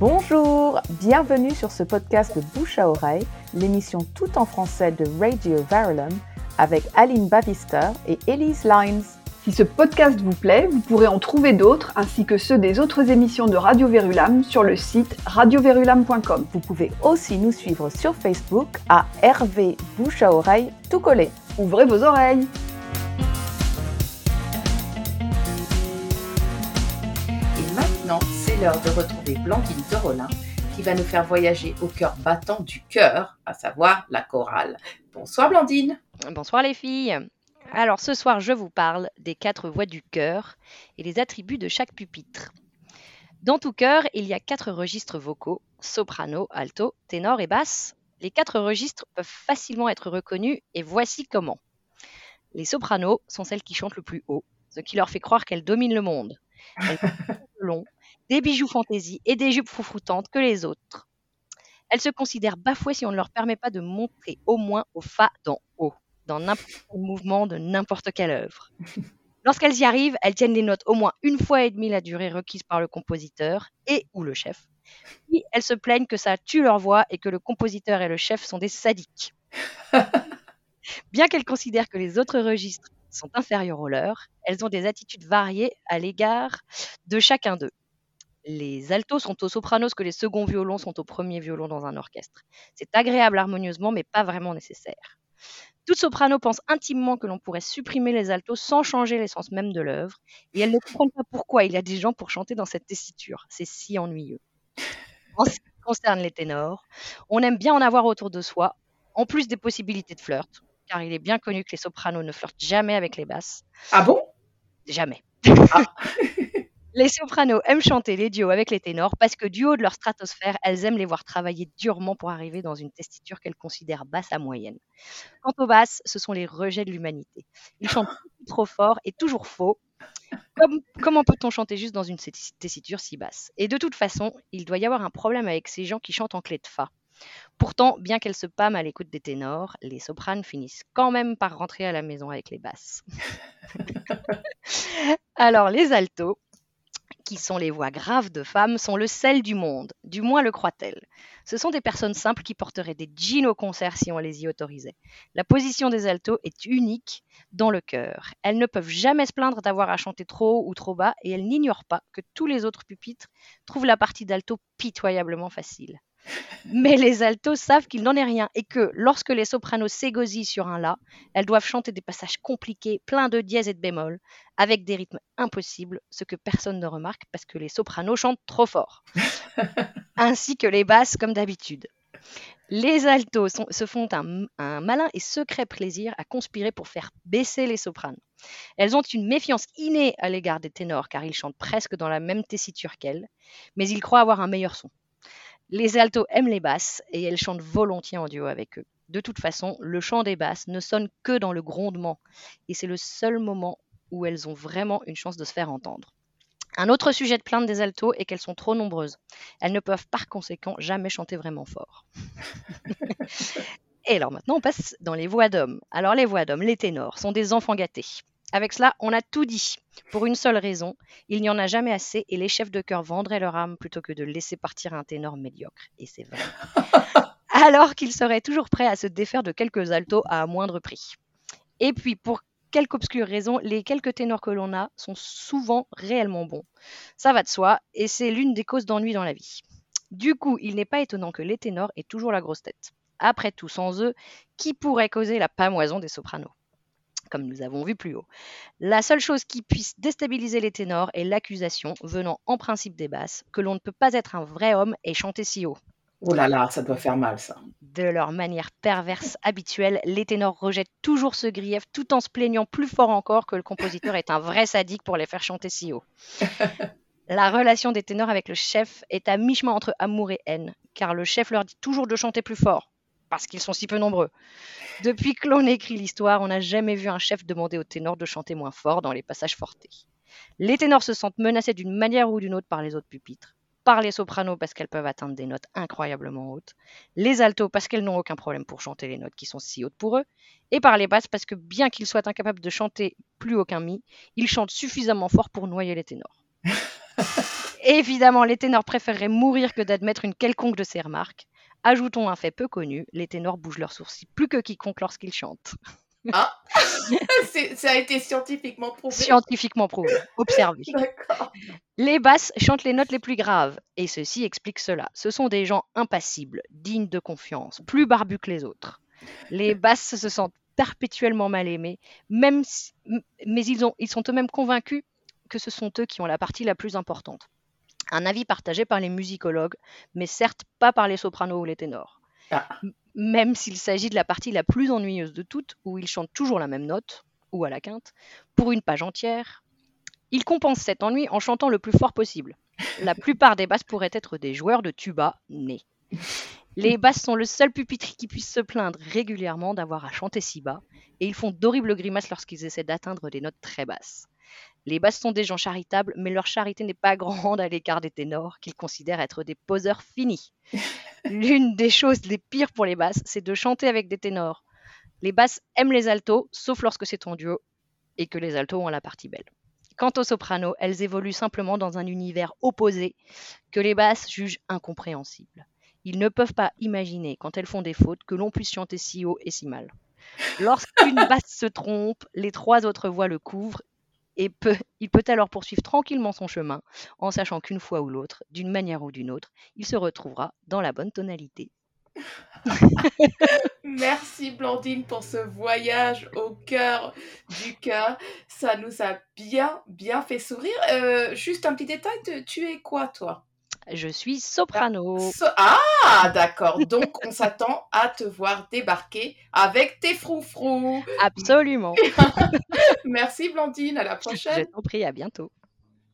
Bonjour, bienvenue sur ce podcast de Bouche à oreille, l'émission tout en français de Radio Verulam avec Aline Bavister et Elise Lines. Si ce podcast vous plaît, vous pourrez en trouver d'autres ainsi que ceux des autres émissions de Radio Verulam sur le site radioverulam.com. Vous pouvez aussi nous suivre sur Facebook à RV Bouche à oreille tout collé. Ouvrez vos oreilles l'heure de retrouver Blandine de Rollin qui va nous faire voyager au cœur battant du cœur, à savoir la chorale. Bonsoir Blandine. Bonsoir les filles. Alors ce soir, je vous parle des quatre voix du cœur et les attributs de chaque pupitre. Dans tout cœur, il y a quatre registres vocaux soprano, alto, ténor et basse. Les quatre registres peuvent facilement être reconnus et voici comment. Les sopranos sont celles qui chantent le plus haut, ce qui leur fait croire qu'elles dominent le monde. Elles ont des bijoux fantaisie et des jupes foufoutantes que les autres. Elles se considèrent bafouées si on ne leur permet pas de montrer au moins au fa d'en haut, dans n'importe quel mouvement de n'importe quelle œuvre. Lorsqu'elles y arrivent, elles tiennent les notes au moins une fois et demie la durée requise par le compositeur et ou le chef. Puis elles se plaignent que ça tue leur voix et que le compositeur et le chef sont des sadiques. Bien qu'elles considèrent que les autres registres sont inférieurs aux leurs, elles ont des attitudes variées à l'égard de chacun d'eux. Les altos sont aux sopranos que les seconds violons sont au premier violon dans un orchestre. C'est agréable harmonieusement, mais pas vraiment nécessaire. Toute soprano pense intimement que l'on pourrait supprimer les altos sans changer l'essence même de l'œuvre, et elles ne comprennent pas pourquoi il y a des gens pour chanter dans cette tessiture. C'est si ennuyeux. En ce qui concerne les ténors, on aime bien en avoir autour de soi, en plus des possibilités de flirt, car il est bien connu que les sopranos ne flirtent jamais avec les basses. Ah bon? Jamais. Les sopranos aiment chanter les duos avec les ténors parce que du haut de leur stratosphère, elles aiment les voir travailler durement pour arriver dans une tessiture qu'elles considèrent basse à moyenne. Quant aux basses, ce sont les rejets de l'humanité. Ils chantent trop fort et toujours faux. Comme- comment peut-on chanter juste dans une tessi- tessiture si basse? Et de toute façon, il doit y avoir un problème avec ces gens qui chantent en clé de fa. Pourtant, bien qu'elles se pâment à l'écoute des ténors, les sopranes finissent quand même par rentrer à la maison avec les basses. Alors, les altos, qui sont les voix graves de femmes, sont le sel du monde, du moins le croient-elles. Ce sont des personnes simples qui porteraient des jeans au concert si on les y autorisait. La position des altos est unique dans le chœur. Elles ne peuvent jamais se plaindre d'avoir à chanter trop haut ou trop bas et elles n'ignorent pas que tous les autres pupitres trouvent la partie d'alto pitoyablement facile. Mais les altos savent qu'il n'en est rien et que lorsque les sopranos s'égosillent sur un la, elles doivent chanter des passages compliqués, pleins de dièses et de bémols, avec des rythmes impossibles, ce que personne ne remarque parce que les sopranos chantent trop fort. Ainsi que les basses comme d'habitude. Les altos sont- se font un, un malin et secret plaisir à conspirer pour faire baisser les sopranes. Elles ont une méfiance innée à l'égard des ténors car ils chantent presque dans la même tessiture qu'elles, mais ils croient avoir un meilleur son. Les altos aiment les basses et elles chantent volontiers en duo avec eux. De toute façon, le chant des basses ne sonne que dans le grondement et c'est le seul moment où elles ont vraiment une chance de se faire entendre. Un autre sujet de plainte des altos est qu'elles sont trop nombreuses. Elles ne peuvent par conséquent jamais chanter vraiment fort. et alors maintenant, on passe dans les voix d'hommes. Alors les voix d'hommes, les ténors, sont des enfants gâtés. Avec cela, on a tout dit. Pour une seule raison, il n'y en a jamais assez et les chefs de chœur vendraient leur âme plutôt que de laisser partir un ténor médiocre. Et c'est vrai. Alors qu'ils seraient toujours prêts à se défaire de quelques altos à un moindre prix. Et puis, pour quelque obscure raison, les quelques ténors que l'on a sont souvent réellement bons. Ça va de soi, et c'est l'une des causes d'ennui dans la vie. Du coup, il n'est pas étonnant que les ténors aient toujours la grosse tête. Après tout, sans eux, qui pourrait causer la pamoison des sopranos? Comme nous avons vu plus haut. La seule chose qui puisse déstabiliser les ténors est l'accusation, venant en principe des basses, que l'on ne peut pas être un vrai homme et chanter si haut. Oh là là, ça doit faire mal ça. De leur manière perverse habituelle, les ténors rejettent toujours ce grief tout en se plaignant plus fort encore que le compositeur est un vrai sadique pour les faire chanter si haut. La relation des ténors avec le chef est à mi-chemin entre amour et haine, car le chef leur dit toujours de chanter plus fort, parce qu'ils sont si peu nombreux. Depuis que l'on écrit l'histoire, on n'a jamais vu un chef demander aux ténors de chanter moins fort dans les passages fortés. Les ténors se sentent menacés d'une manière ou d'une autre par les autres pupitres, par les sopranos parce qu'elles peuvent atteindre des notes incroyablement hautes, les altos parce qu'elles n'ont aucun problème pour chanter les notes qui sont si hautes pour eux, et par les basses parce que bien qu'ils soient incapables de chanter plus haut qu'un mi, ils chantent suffisamment fort pour noyer les ténors. Évidemment, les ténors préféreraient mourir que d'admettre une quelconque de ces remarques. Ajoutons un fait peu connu, les ténors bougent leurs sourcils plus que quiconque lorsqu'ils chantent. Ah Ça a été scientifiquement prouvé. Scientifiquement prouvé, observé. Les basses chantent les notes les plus graves, et ceci explique cela. Ce sont des gens impassibles, dignes de confiance, plus barbus que les autres. Les basses se sentent perpétuellement mal aimés, même mais ils, ont, ils sont eux-mêmes convaincus que ce sont eux qui ont la partie la plus importante. Un avis partagé par les musicologues, mais certes pas par les sopranos ou les ténors. Ah. Même s'il s'agit de la partie la plus ennuyeuse de toutes, où ils chantent toujours la même note, ou à la quinte, pour une page entière, ils compensent cet ennui en chantant le plus fort possible. La plupart des basses pourraient être des joueurs de tuba nés. Les basses sont le seul pupitre qui puisse se plaindre régulièrement d'avoir à chanter si bas, et ils font d'horribles grimaces lorsqu'ils essaient d'atteindre des notes très basses. Les basses sont des gens charitables, mais leur charité n'est pas grande à l'écart des ténors, qu'ils considèrent être des poseurs finis. L'une des choses les pires pour les basses, c'est de chanter avec des ténors. Les basses aiment les altos, sauf lorsque c'est en duo, et que les altos ont la partie belle. Quant aux sopranos, elles évoluent simplement dans un univers opposé que les basses jugent incompréhensible. Ils ne peuvent pas imaginer, quand elles font des fautes, que l'on puisse chanter si haut et si mal. Lorsqu'une basse se trompe, les trois autres voix le couvrent et il peut alors poursuivre tranquillement son chemin en sachant qu'une fois ou l'autre, d'une manière ou d'une autre, il se retrouvera dans la bonne tonalité. Merci Blandine pour ce voyage au cœur du cœur. Ça nous a bien, bien fait sourire. Euh, juste un petit détail, tu es quoi toi? Je suis soprano. ah, d'accord. Donc, on s'attend à te voir débarquer avec tes froufrous. Absolument. Merci, Blandine. À la prochaine. Je t'en prie, à bientôt.